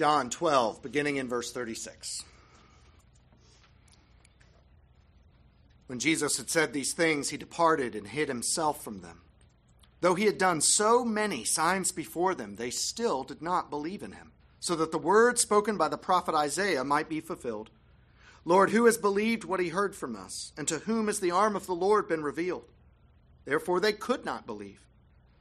John 12, beginning in verse 36. When Jesus had said these things, he departed and hid himself from them. Though he had done so many signs before them, they still did not believe in him, so that the word spoken by the prophet Isaiah might be fulfilled. Lord, who has believed what he heard from us? And to whom has the arm of the Lord been revealed? Therefore they could not believe.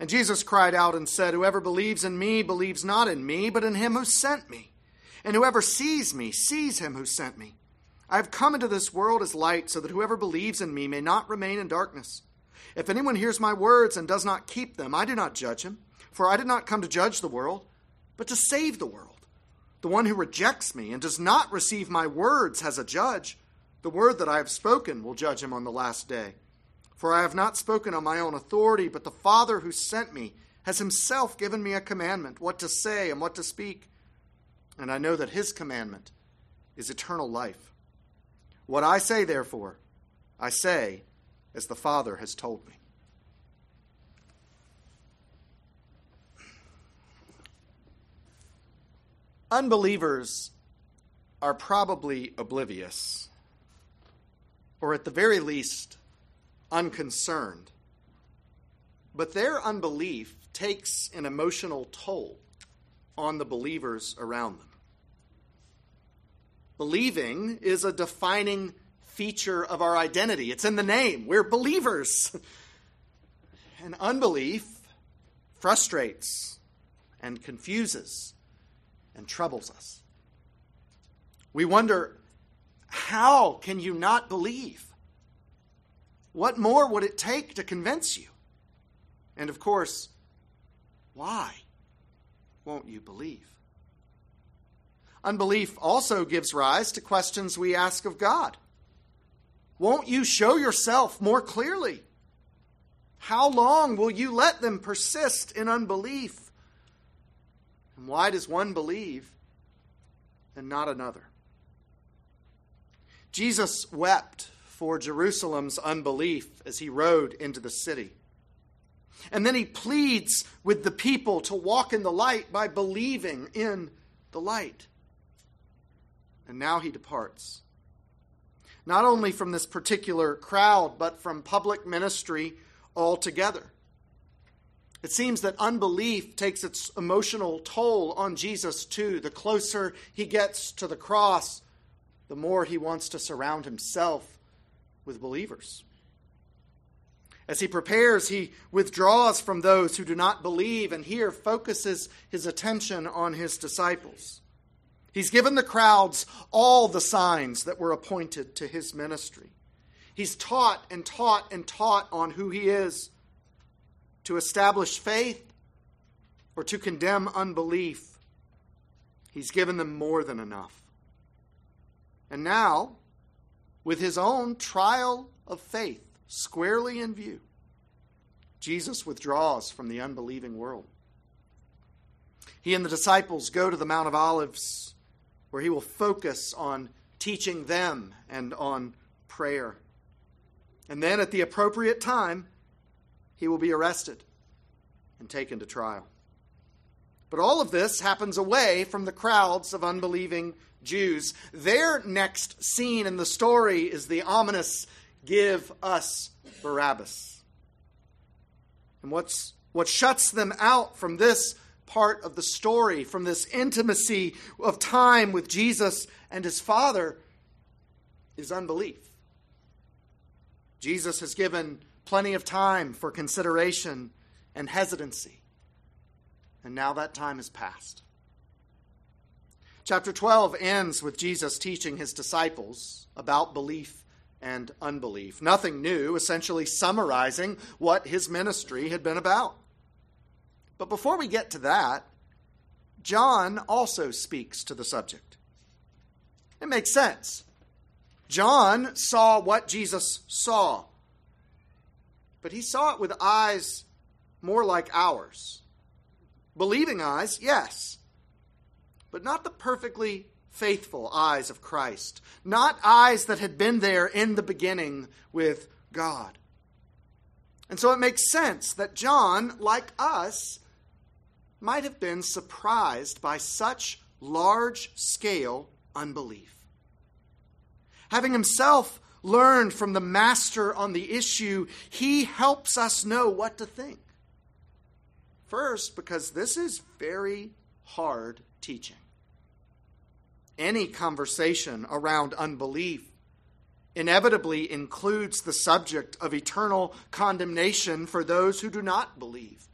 And Jesus cried out and said, Whoever believes in me believes not in me, but in him who sent me. And whoever sees me sees him who sent me. I have come into this world as light, so that whoever believes in me may not remain in darkness. If anyone hears my words and does not keep them, I do not judge him, for I did not come to judge the world, but to save the world. The one who rejects me and does not receive my words has a judge. The word that I have spoken will judge him on the last day. For I have not spoken on my own authority, but the Father who sent me has himself given me a commandment, what to say and what to speak. And I know that his commandment is eternal life. What I say, therefore, I say as the Father has told me. Unbelievers are probably oblivious, or at the very least, unconcerned. But their unbelief takes an emotional toll on the believers around them. Believing is a defining feature of our identity, it's in the name. We're believers. And unbelief frustrates and confuses and troubles us. We wonder how can you not believe? What more would it take to convince you? And of course, why won't you believe? Unbelief also gives rise to questions we ask of God. Won't you show yourself more clearly? How long will you let them persist in unbelief? And why does one believe and not another? Jesus wept for Jerusalem's unbelief as he rode into the city. And then he pleads with the people to walk in the light by believing in the light. And now he departs. Not only from this particular crowd, but from public ministry altogether. It seems that unbelief takes its emotional toll on Jesus too. The closer he gets to the cross, the more he wants to surround himself with believers. As he prepares, he withdraws from those who do not believe and here focuses his attention on his disciples. He's given the crowds all the signs that were appointed to his ministry. He's taught and taught and taught on who he is to establish faith or to condemn unbelief. He's given them more than enough. And now, with his own trial of faith squarely in view, Jesus withdraws from the unbelieving world. He and the disciples go to the Mount of Olives, where he will focus on teaching them and on prayer. And then, at the appropriate time, he will be arrested and taken to trial. But all of this happens away from the crowds of unbelieving Jews. Their next scene in the story is the ominous give us Barabbas. And what's, what shuts them out from this part of the story, from this intimacy of time with Jesus and his Father, is unbelief. Jesus has given plenty of time for consideration and hesitancy. And now that time has passed. Chapter 12 ends with Jesus teaching his disciples about belief and unbelief. Nothing new, essentially summarizing what his ministry had been about. But before we get to that, John also speaks to the subject. It makes sense. John saw what Jesus saw, but he saw it with eyes more like ours. Believing eyes, yes, but not the perfectly faithful eyes of Christ, not eyes that had been there in the beginning with God. And so it makes sense that John, like us, might have been surprised by such large scale unbelief. Having himself learned from the master on the issue, he helps us know what to think. First, because this is very hard teaching any conversation around unbelief inevitably includes the subject of eternal condemnation for those who do not believe.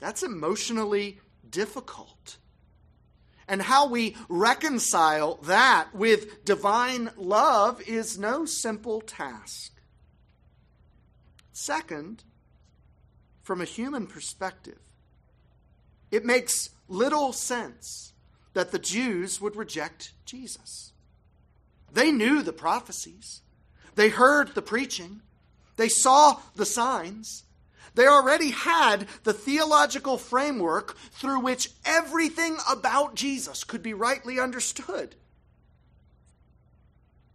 That's emotionally difficult. And how we reconcile that with divine love is no simple task. Second, from a human perspective, it makes little sense that the Jews would reject Jesus. They knew the prophecies, they heard the preaching, they saw the signs. They already had the theological framework through which everything about Jesus could be rightly understood.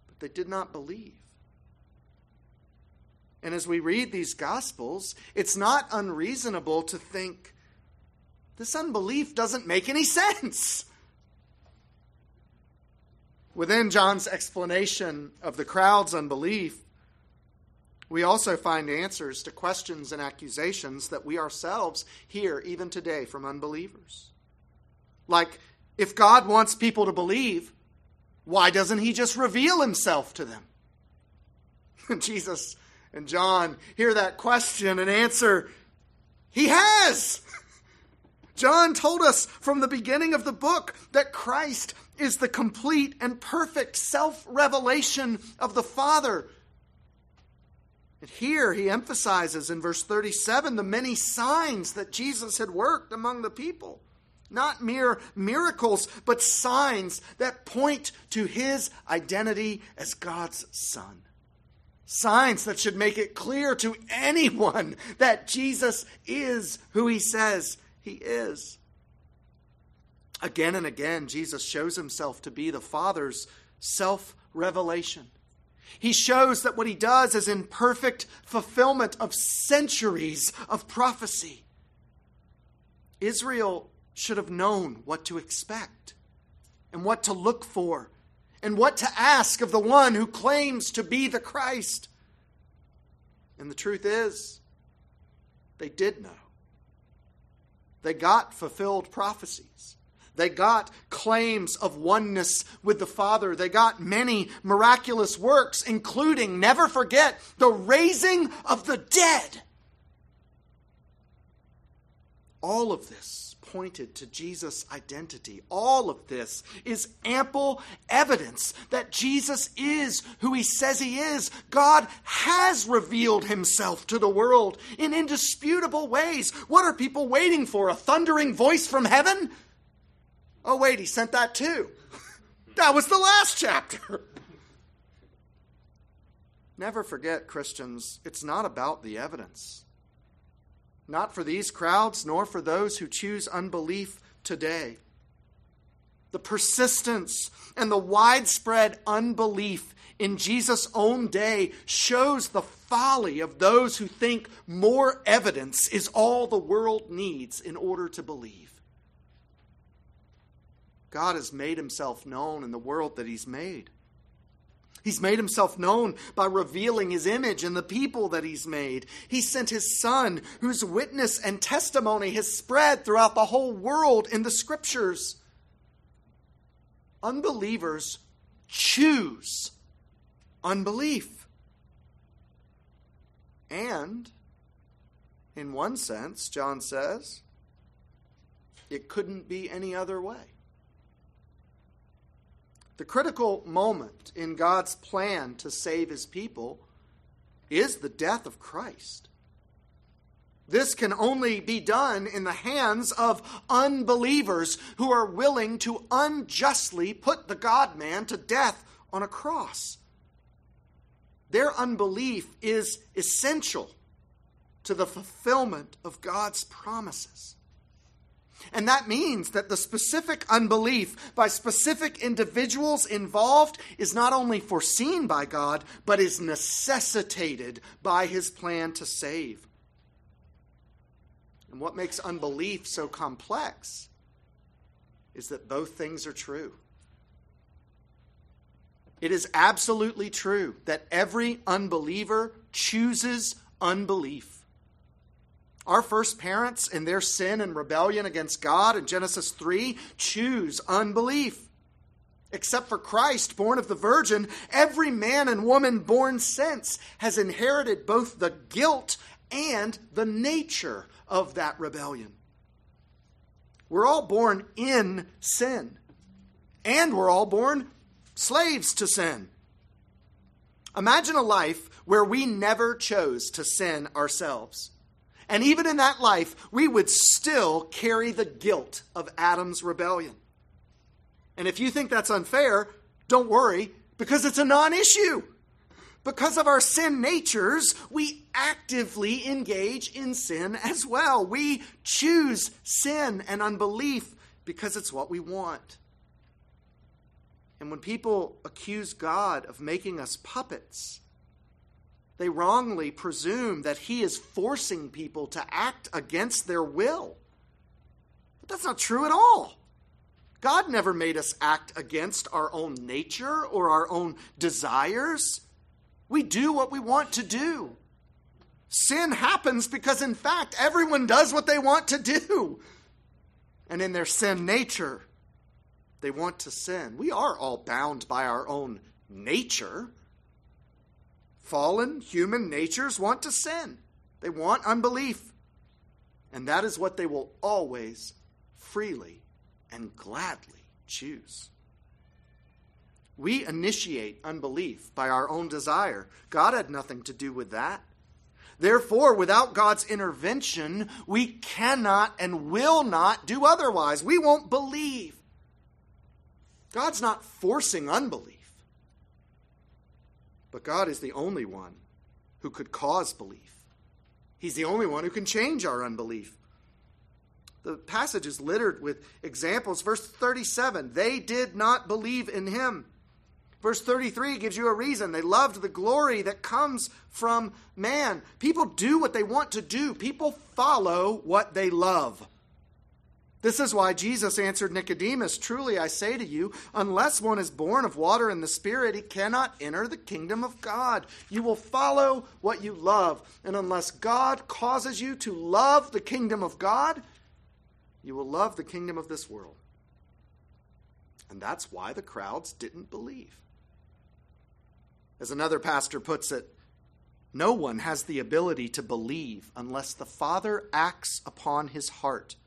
But they did not believe. And as we read these Gospels, it's not unreasonable to think this unbelief doesn't make any sense. Within John's explanation of the crowd's unbelief, we also find answers to questions and accusations that we ourselves hear even today from unbelievers. Like, if God wants people to believe, why doesn't he just reveal himself to them? Jesus and John hear that question and answer, He has! John told us from the beginning of the book that Christ is the complete and perfect self revelation of the Father. And here he emphasizes in verse 37 the many signs that Jesus had worked among the people. Not mere miracles, but signs that point to his identity as God's Son. Signs that should make it clear to anyone that Jesus is who he says he is. Again and again, Jesus shows himself to be the Father's self revelation. He shows that what he does is in perfect fulfillment of centuries of prophecy. Israel should have known what to expect and what to look for and what to ask of the one who claims to be the Christ. And the truth is, they did know. They got fulfilled prophecies. They got claims of oneness with the Father. They got many miraculous works, including, never forget, the raising of the dead. All of this pointed to Jesus' identity. All of this is ample evidence that Jesus is who he says he is. God has revealed himself to the world in indisputable ways. What are people waiting for? A thundering voice from heaven? Oh, wait, he sent that too. that was the last chapter. Never forget, Christians, it's not about the evidence. Not for these crowds, nor for those who choose unbelief today. The persistence and the widespread unbelief in Jesus' own day shows the folly of those who think more evidence is all the world needs in order to believe. God has made himself known in the world that he's made. He's made himself known by revealing his image in the people that he's made. He sent his son, whose witness and testimony has spread throughout the whole world in the scriptures. Unbelievers choose unbelief. And, in one sense, John says, it couldn't be any other way. The critical moment in God's plan to save his people is the death of Christ. This can only be done in the hands of unbelievers who are willing to unjustly put the God man to death on a cross. Their unbelief is essential to the fulfillment of God's promises. And that means that the specific unbelief by specific individuals involved is not only foreseen by God, but is necessitated by his plan to save. And what makes unbelief so complex is that both things are true. It is absolutely true that every unbeliever chooses unbelief. Our first parents, in their sin and rebellion against God in Genesis 3, choose unbelief. Except for Christ, born of the Virgin, every man and woman born since has inherited both the guilt and the nature of that rebellion. We're all born in sin, and we're all born slaves to sin. Imagine a life where we never chose to sin ourselves. And even in that life, we would still carry the guilt of Adam's rebellion. And if you think that's unfair, don't worry, because it's a non issue. Because of our sin natures, we actively engage in sin as well. We choose sin and unbelief because it's what we want. And when people accuse God of making us puppets, they wrongly presume that he is forcing people to act against their will. But that's not true at all. God never made us act against our own nature or our own desires. We do what we want to do. Sin happens because, in fact, everyone does what they want to do. And in their sin nature, they want to sin. We are all bound by our own nature. Fallen human natures want to sin, they want unbelief. And that is what they will always freely and gladly choose. We initiate unbelief by our own desire. God had nothing to do with that. Therefore, without God's intervention, we cannot and will not do otherwise. We won't believe. God's not forcing unbelief. But God is the only one who could cause belief. He's the only one who can change our unbelief. The passage is littered with examples. Verse 37 they did not believe in him. Verse 33 gives you a reason. They loved the glory that comes from man. People do what they want to do, people follow what they love. This is why Jesus answered Nicodemus Truly I say to you, unless one is born of water and the Spirit, he cannot enter the kingdom of God. You will follow what you love. And unless God causes you to love the kingdom of God, you will love the kingdom of this world. And that's why the crowds didn't believe. As another pastor puts it, no one has the ability to believe unless the Father acts upon his heart.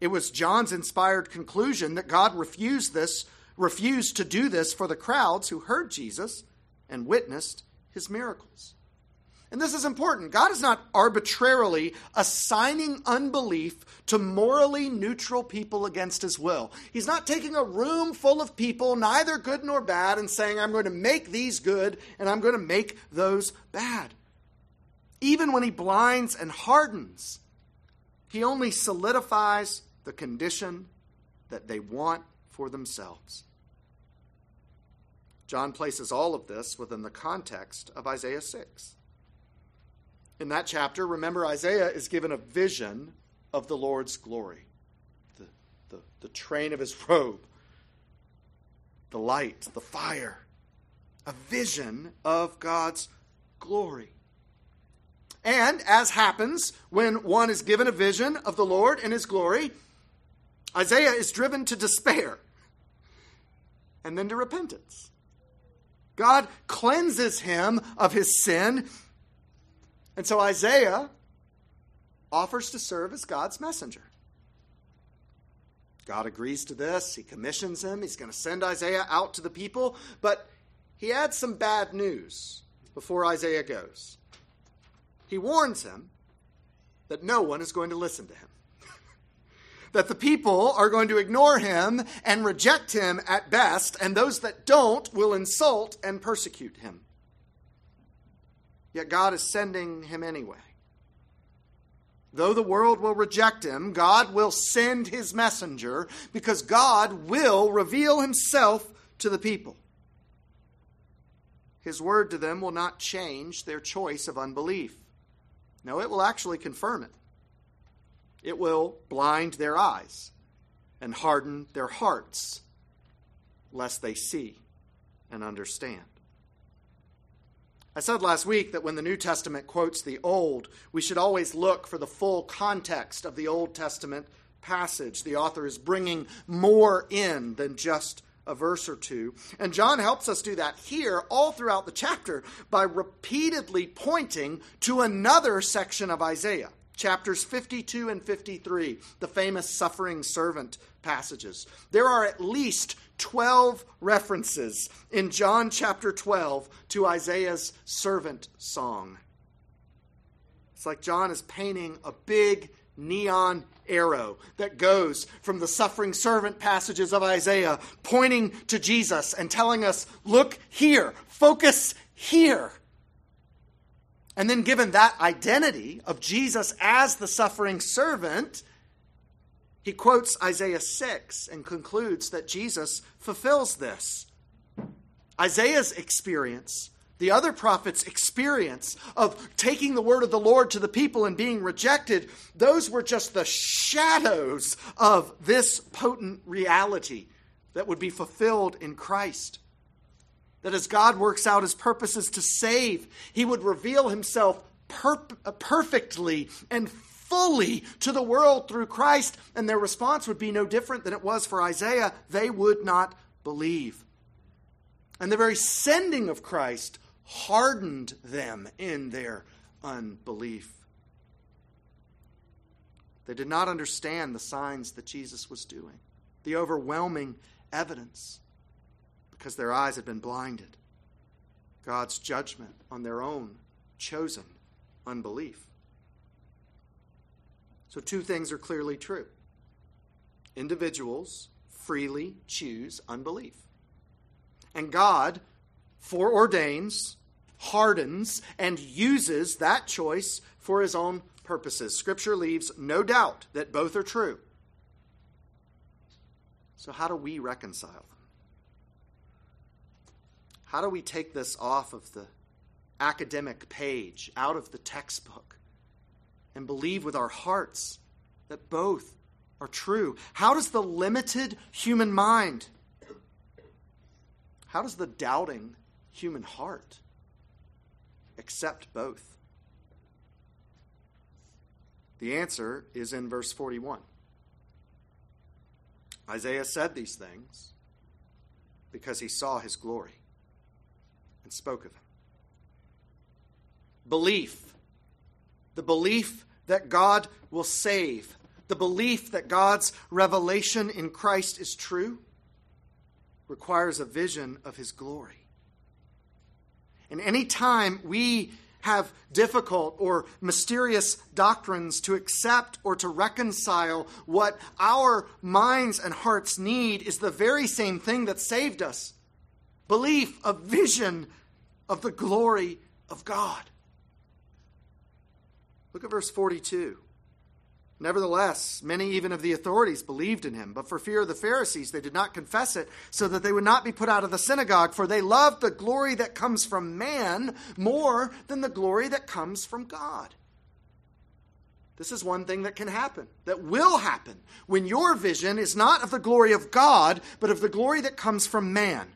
It was John's inspired conclusion that God refused this, refused to do this for the crowds who heard Jesus and witnessed his miracles. And this is important. God is not arbitrarily assigning unbelief to morally neutral people against his will. He's not taking a room full of people, neither good nor bad, and saying, I'm going to make these good and I'm going to make those bad. Even when he blinds and hardens, he only solidifies the condition that they want for themselves. John places all of this within the context of Isaiah 6. In that chapter, remember, Isaiah is given a vision of the Lord's glory the, the, the train of his robe, the light, the fire, a vision of God's glory. And as happens when one is given a vision of the Lord and his glory, Isaiah is driven to despair and then to repentance. God cleanses him of his sin. And so Isaiah offers to serve as God's messenger. God agrees to this. He commissions him. He's going to send Isaiah out to the people. But he adds some bad news before Isaiah goes. He warns him that no one is going to listen to him. That the people are going to ignore him and reject him at best, and those that don't will insult and persecute him. Yet God is sending him anyway. Though the world will reject him, God will send his messenger because God will reveal himself to the people. His word to them will not change their choice of unbelief. No, it will actually confirm it. It will blind their eyes and harden their hearts, lest they see and understand. I said last week that when the New Testament quotes the Old, we should always look for the full context of the Old Testament passage. The author is bringing more in than just a verse or two. And John helps us do that here all throughout the chapter by repeatedly pointing to another section of Isaiah. Chapters 52 and 53, the famous suffering servant passages. There are at least 12 references in John chapter 12 to Isaiah's servant song. It's like John is painting a big neon arrow that goes from the suffering servant passages of Isaiah, pointing to Jesus and telling us, look here, focus here. And then, given that identity of Jesus as the suffering servant, he quotes Isaiah 6 and concludes that Jesus fulfills this. Isaiah's experience, the other prophets' experience of taking the word of the Lord to the people and being rejected, those were just the shadows of this potent reality that would be fulfilled in Christ. That as God works out his purposes to save, he would reveal himself per- perfectly and fully to the world through Christ, and their response would be no different than it was for Isaiah. They would not believe. And the very sending of Christ hardened them in their unbelief. They did not understand the signs that Jesus was doing, the overwhelming evidence, because their eyes had been blinded. God's judgment on their own chosen unbelief. So, two things are clearly true individuals freely choose unbelief. And God foreordains, hardens, and uses that choice for his own purposes. Scripture leaves no doubt that both are true. So, how do we reconcile? How do we take this off of the academic page, out of the textbook? and believe with our hearts that both are true. How does the limited human mind, how does the doubting human heart accept both? The answer is in verse 41. Isaiah said these things because he saw his glory and spoke of him. Belief, the belief that God will save, the belief that God's revelation in Christ is true, requires a vision of his glory. And any time we have difficult or mysterious doctrines to accept or to reconcile, what our minds and hearts need is the very same thing that saved us belief, a vision of the glory of God. Look at verse 42. Nevertheless, many even of the authorities believed in him, but for fear of the Pharisees, they did not confess it, so that they would not be put out of the synagogue, for they loved the glory that comes from man more than the glory that comes from God. This is one thing that can happen, that will happen, when your vision is not of the glory of God, but of the glory that comes from man.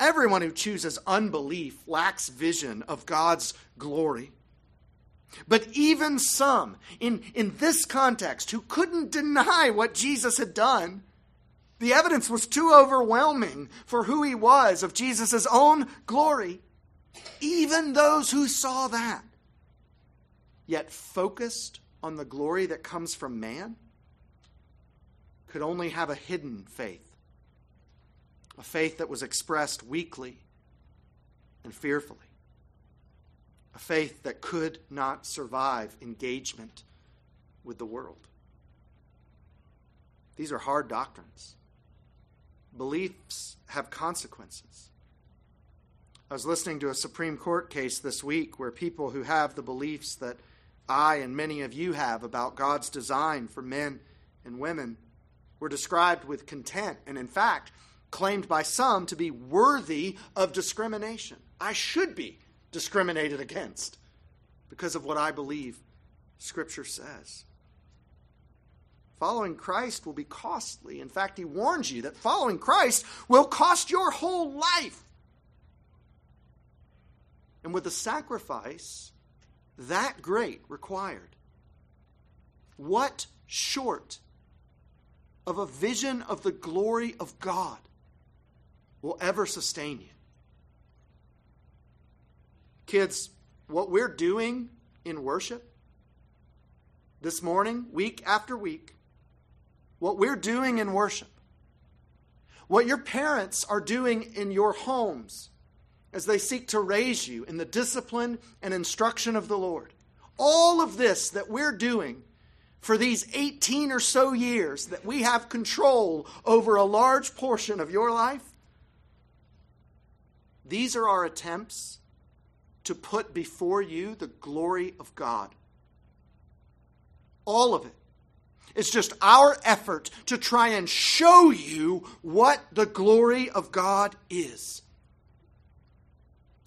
Everyone who chooses unbelief lacks vision of God's glory. But even some, in, in this context, who couldn't deny what Jesus had done, the evidence was too overwhelming for who he was, of Jesus' own glory. Even those who saw that, yet focused on the glory that comes from man, could only have a hidden faith, a faith that was expressed weakly and fearfully a faith that could not survive engagement with the world. These are hard doctrines. Beliefs have consequences. I was listening to a Supreme Court case this week where people who have the beliefs that I and many of you have about God's design for men and women were described with content and, in fact, claimed by some to be worthy of discrimination. I should be discriminated against because of what I believe Scripture says. Following Christ will be costly. In fact, he warns you that following Christ will cost your whole life. And with a sacrifice that great required, what short of a vision of the glory of God will ever sustain you? Kids, what we're doing in worship this morning, week after week, what we're doing in worship, what your parents are doing in your homes as they seek to raise you in the discipline and instruction of the Lord. All of this that we're doing for these 18 or so years that we have control over a large portion of your life, these are our attempts to put before you the glory of God. All of it. It's just our effort to try and show you what the glory of God is.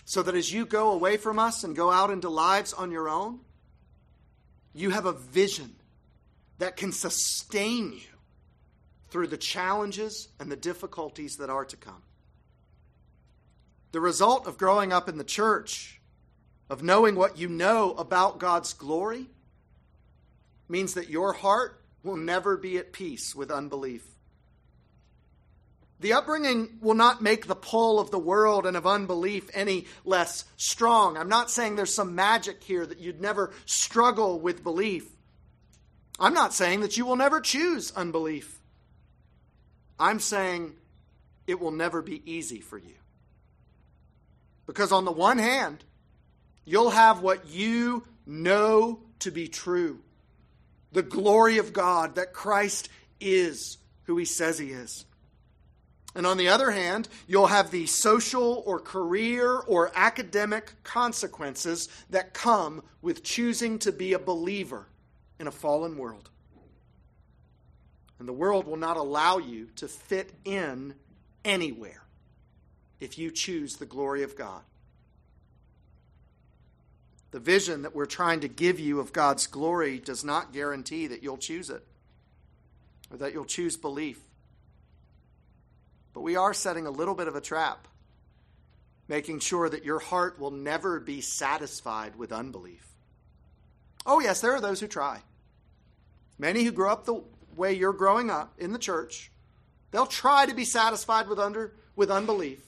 So that as you go away from us and go out into lives on your own, you have a vision that can sustain you through the challenges and the difficulties that are to come. The result of growing up in the church, of knowing what you know about God's glory, means that your heart will never be at peace with unbelief. The upbringing will not make the pull of the world and of unbelief any less strong. I'm not saying there's some magic here that you'd never struggle with belief. I'm not saying that you will never choose unbelief. I'm saying it will never be easy for you. Because on the one hand, you'll have what you know to be true the glory of God, that Christ is who he says he is. And on the other hand, you'll have the social or career or academic consequences that come with choosing to be a believer in a fallen world. And the world will not allow you to fit in anywhere if you choose the glory of God. The vision that we're trying to give you of God's glory does not guarantee that you'll choose it or that you'll choose belief. But we are setting a little bit of a trap, making sure that your heart will never be satisfied with unbelief. Oh, yes, there are those who try. Many who grow up the way you're growing up in the church, they'll try to be satisfied with, under, with unbelief.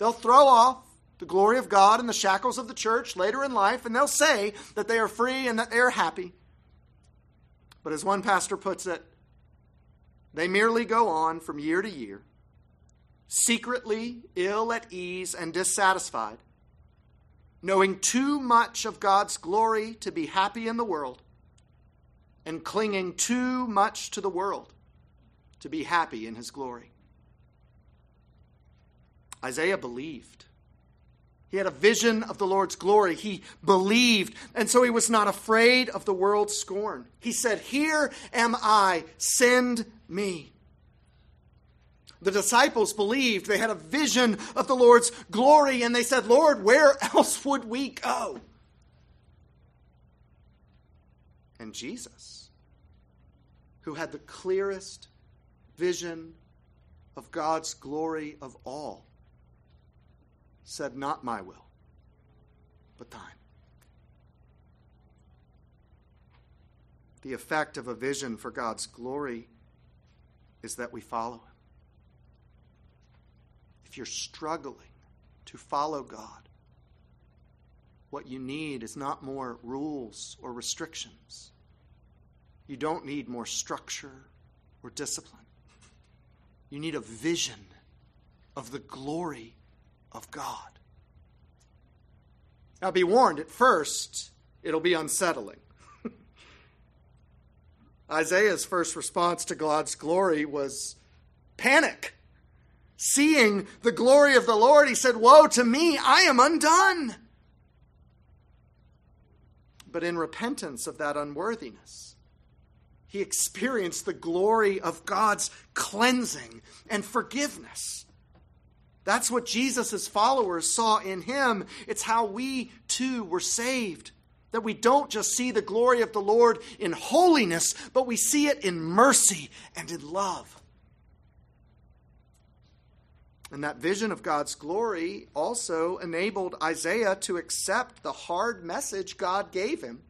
They'll throw off the glory of God and the shackles of the church later in life, and they'll say that they are free and that they are happy. But as one pastor puts it, they merely go on from year to year, secretly ill at ease and dissatisfied, knowing too much of God's glory to be happy in the world, and clinging too much to the world to be happy in his glory. Isaiah believed. He had a vision of the Lord's glory. He believed, and so he was not afraid of the world's scorn. He said, Here am I, send me. The disciples believed. They had a vision of the Lord's glory, and they said, Lord, where else would we go? And Jesus, who had the clearest vision of God's glory of all, said, Not my will, but thine. The effect of a vision for God's glory is that we follow Him. If you're struggling to follow God, what you need is not more rules or restrictions. You don't need more structure or discipline. You need a vision of the glory of God. Now, be warned, at first, it'll be unsettling. Isaiah's first response to God's glory was panic. Seeing the glory of the Lord, he said, Woe to me, I am undone. But in repentance of that unworthiness, he experienced the glory of God's cleansing and forgiveness. That's what Jesus' followers saw in him. It's how we too were saved. That we don't just see the glory of the Lord in holiness, but we see it in mercy and in love. And that vision of God's glory also enabled Isaiah to accept the hard message God gave him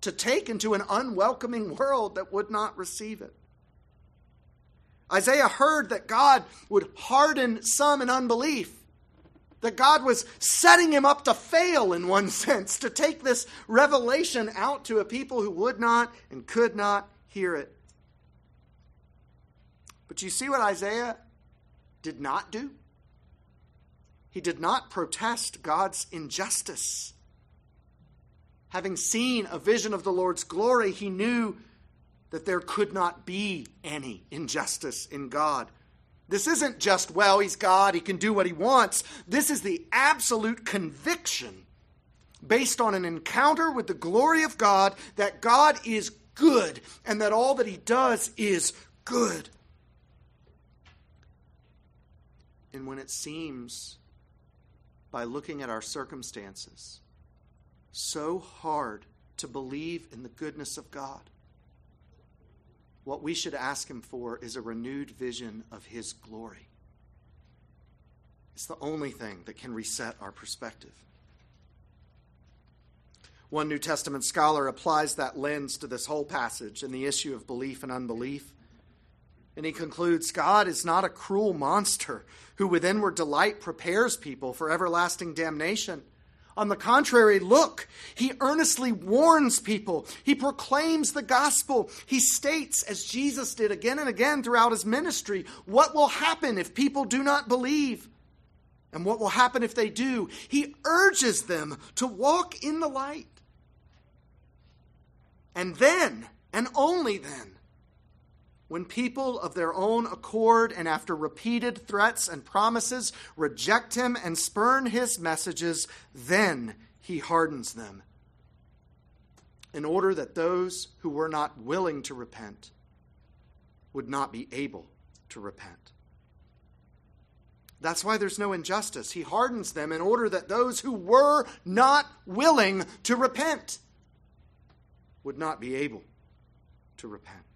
to take into an unwelcoming world that would not receive it. Isaiah heard that God would harden some in unbelief, that God was setting him up to fail in one sense, to take this revelation out to a people who would not and could not hear it. But you see what Isaiah did not do? He did not protest God's injustice. Having seen a vision of the Lord's glory, he knew that there could not be any injustice in God. This isn't just, well, he's God, he can do what he wants. This is the absolute conviction based on an encounter with the glory of God that God is good and that all that he does is good. And when it seems, by looking at our circumstances, so hard to believe in the goodness of God, what we should ask Him for is a renewed vision of His glory. It's the only thing that can reset our perspective. One New Testament scholar applies that lens to this whole passage and the issue of belief and unbelief. And he concludes God is not a cruel monster who, with inward delight, prepares people for everlasting damnation. On the contrary, look, he earnestly warns people. He proclaims the gospel. He states, as Jesus did again and again throughout his ministry, what will happen if people do not believe and what will happen if they do. He urges them to walk in the light. And then, and only then, when people of their own accord and after repeated threats and promises reject him and spurn his messages, then he hardens them in order that those who were not willing to repent would not be able to repent. That's why there's no injustice. He hardens them in order that those who were not willing to repent would not be able to repent.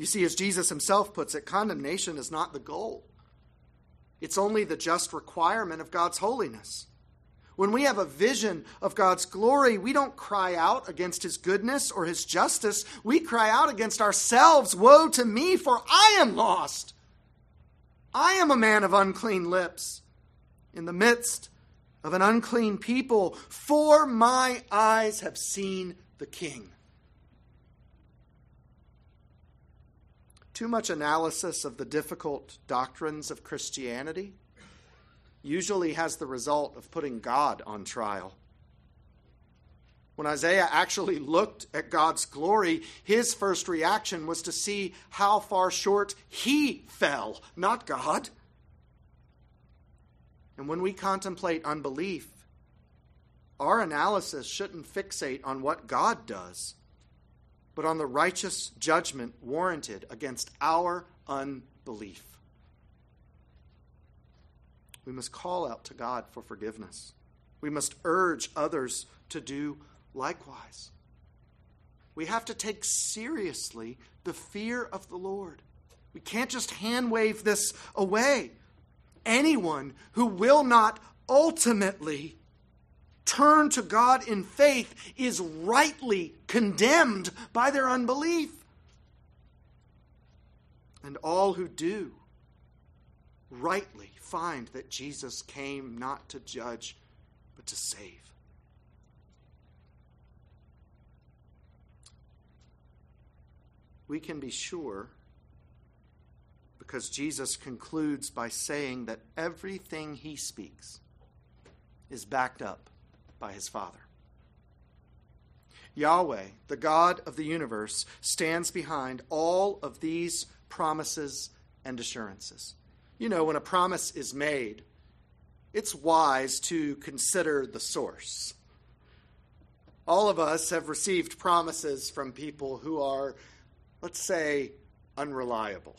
You see, as Jesus himself puts it, condemnation is not the goal, it's only the just requirement of God's holiness. When we have a vision of God's glory, we don't cry out against his goodness or his justice. We cry out against ourselves Woe to me, for I am lost. I am a man of unclean lips in the midst of an unclean people, for my eyes have seen the King. Too much analysis of the difficult doctrines of Christianity usually has the result of putting God on trial. When Isaiah actually looked at God's glory, his first reaction was to see how far short he fell, not God. And when we contemplate unbelief, our analysis shouldn't fixate on what God does but on the righteous judgment warranted against our unbelief. We must call out to God for forgiveness. We must urge others to do likewise. We have to take seriously the fear of the Lord. We can't just hand wave this away. Anyone who will not ultimately turn to God in faith is rightly condemned by their unbelief. And all who do rightly find that Jesus came not to judge, but to save. We can be sure because Jesus concludes by saying that everything he speaks is backed up by his Father. Yahweh, the God of the universe, stands behind all of these promises and assurances. You know, when a promise is made, it's wise to consider the source. All of us have received promises from people who are, let's say, unreliable.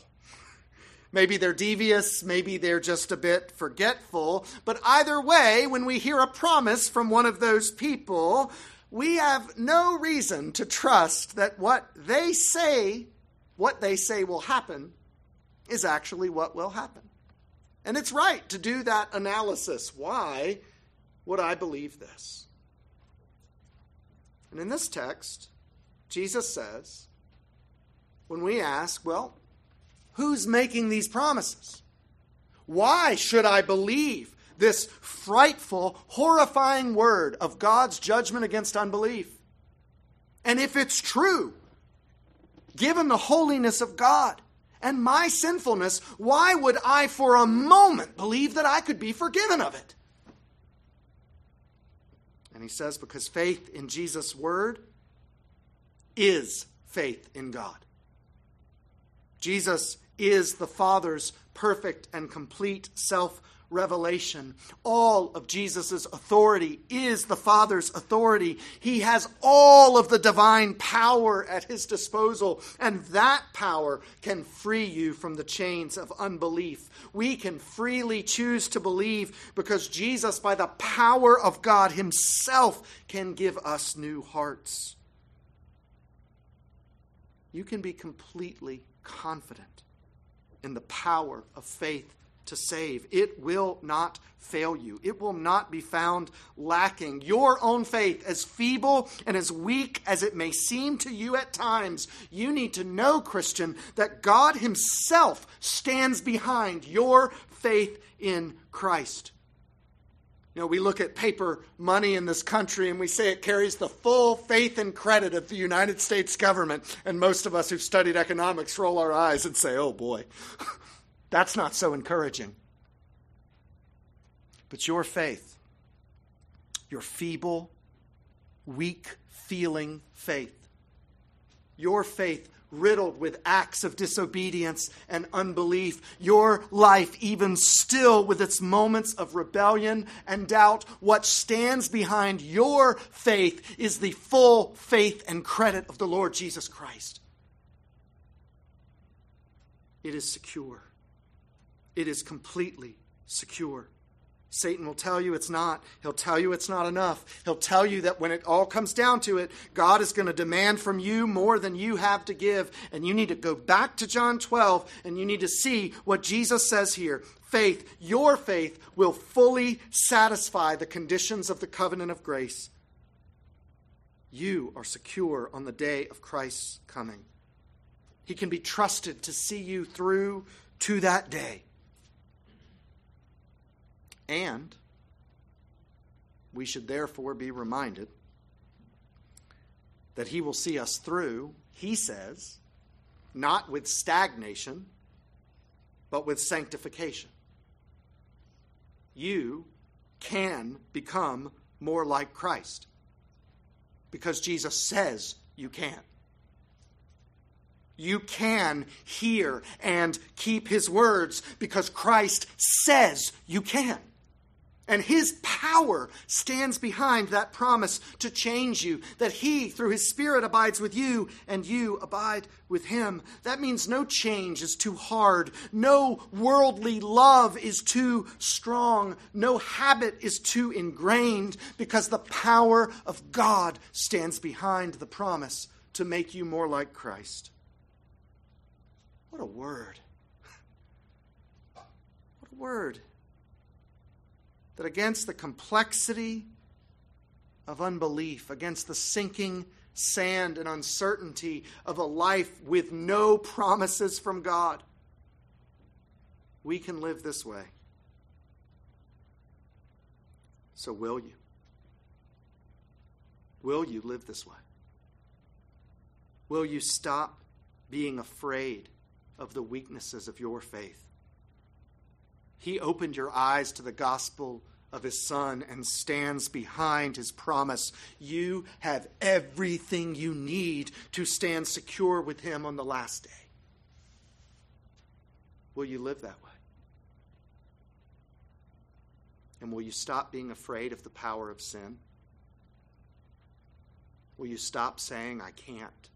Maybe they're devious, maybe they're just a bit forgetful, but either way, when we hear a promise from one of those people, we have no reason to trust that what they say, what they say will happen, is actually what will happen. And it's right to do that analysis. Why would I believe this? And in this text, Jesus says, when we ask, well, who's making these promises? Why should I believe this frightful, horrifying word of God's judgment against unbelief? And if it's true, given the holiness of God and my sinfulness, why would I for a moment believe that I could be forgiven of it? And he says, because faith in Jesus' word is faith in God. Jesus is the Father's perfect and complete self revelation. All of Jesus' authority is the Father's authority. He has all of the divine power at his disposal, and that power can free you from the chains of unbelief. We can freely choose to believe because Jesus, by the power of God Himself, can give us new hearts. You can be completely confident in the power of faith to save. It will not fail you. It will not be found lacking. Your own faith, as feeble and as weak as it may seem to you at times, you need to know, Christian, that God Himself stands behind your faith in Christ. You know, we look at paper money in this country and we say it carries the full faith and credit of the United States government. And most of us who've studied economics roll our eyes and say, oh boy, that's not so encouraging. But your faith, your feeble, weak feeling faith, your faith riddled with acts of disobedience and unbelief. Your life, even still with its moments of rebellion and doubt, what stands behind your faith is the full faith and credit of the Lord Jesus Christ. It is secure, it is completely secure. Satan will tell you it's not. He'll tell you it's not enough. He'll tell you that when it all comes down to it, God is going to demand from you more than you have to give. And you need to go back to John 12 and you need to see what Jesus says here. Faith, your faith, will fully satisfy the conditions of the covenant of grace. You are secure on the day of Christ's coming. He can be trusted to see you through to that day. And we should therefore be reminded that He will see us through, He says, not with stagnation, but with sanctification. You can become more like Christ because Jesus says you can. You can hear and keep his words because Christ says you can. And his power stands behind that promise to change you, that he, through his Spirit, abides with you and you abide with him. That means no change is too hard, no worldly love is too strong, no habit is too ingrained, because the power of God stands behind the promise to make you more like Christ. What a word! What a word! That against the complexity of unbelief, against the sinking sand and uncertainty of a life with no promises from God, we can live this way. So, will you? Will you live this way? Will you stop being afraid of the weaknesses of your faith? He opened your eyes to the gospel of his Son and stands behind his promise. You have everything you need to stand secure with him on the last day. Will you live that way? And will you stop being afraid of the power of sin? Will you stop saying, I can't?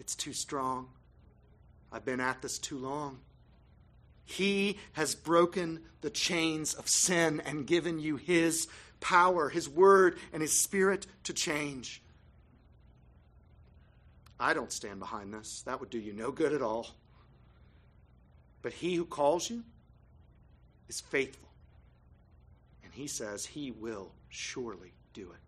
It's too strong. I've been at this too long. He has broken the chains of sin and given you His power, His word, and His spirit to change. I don't stand behind this. That would do you no good at all. But He who calls you is faithful. And He says He will surely do it.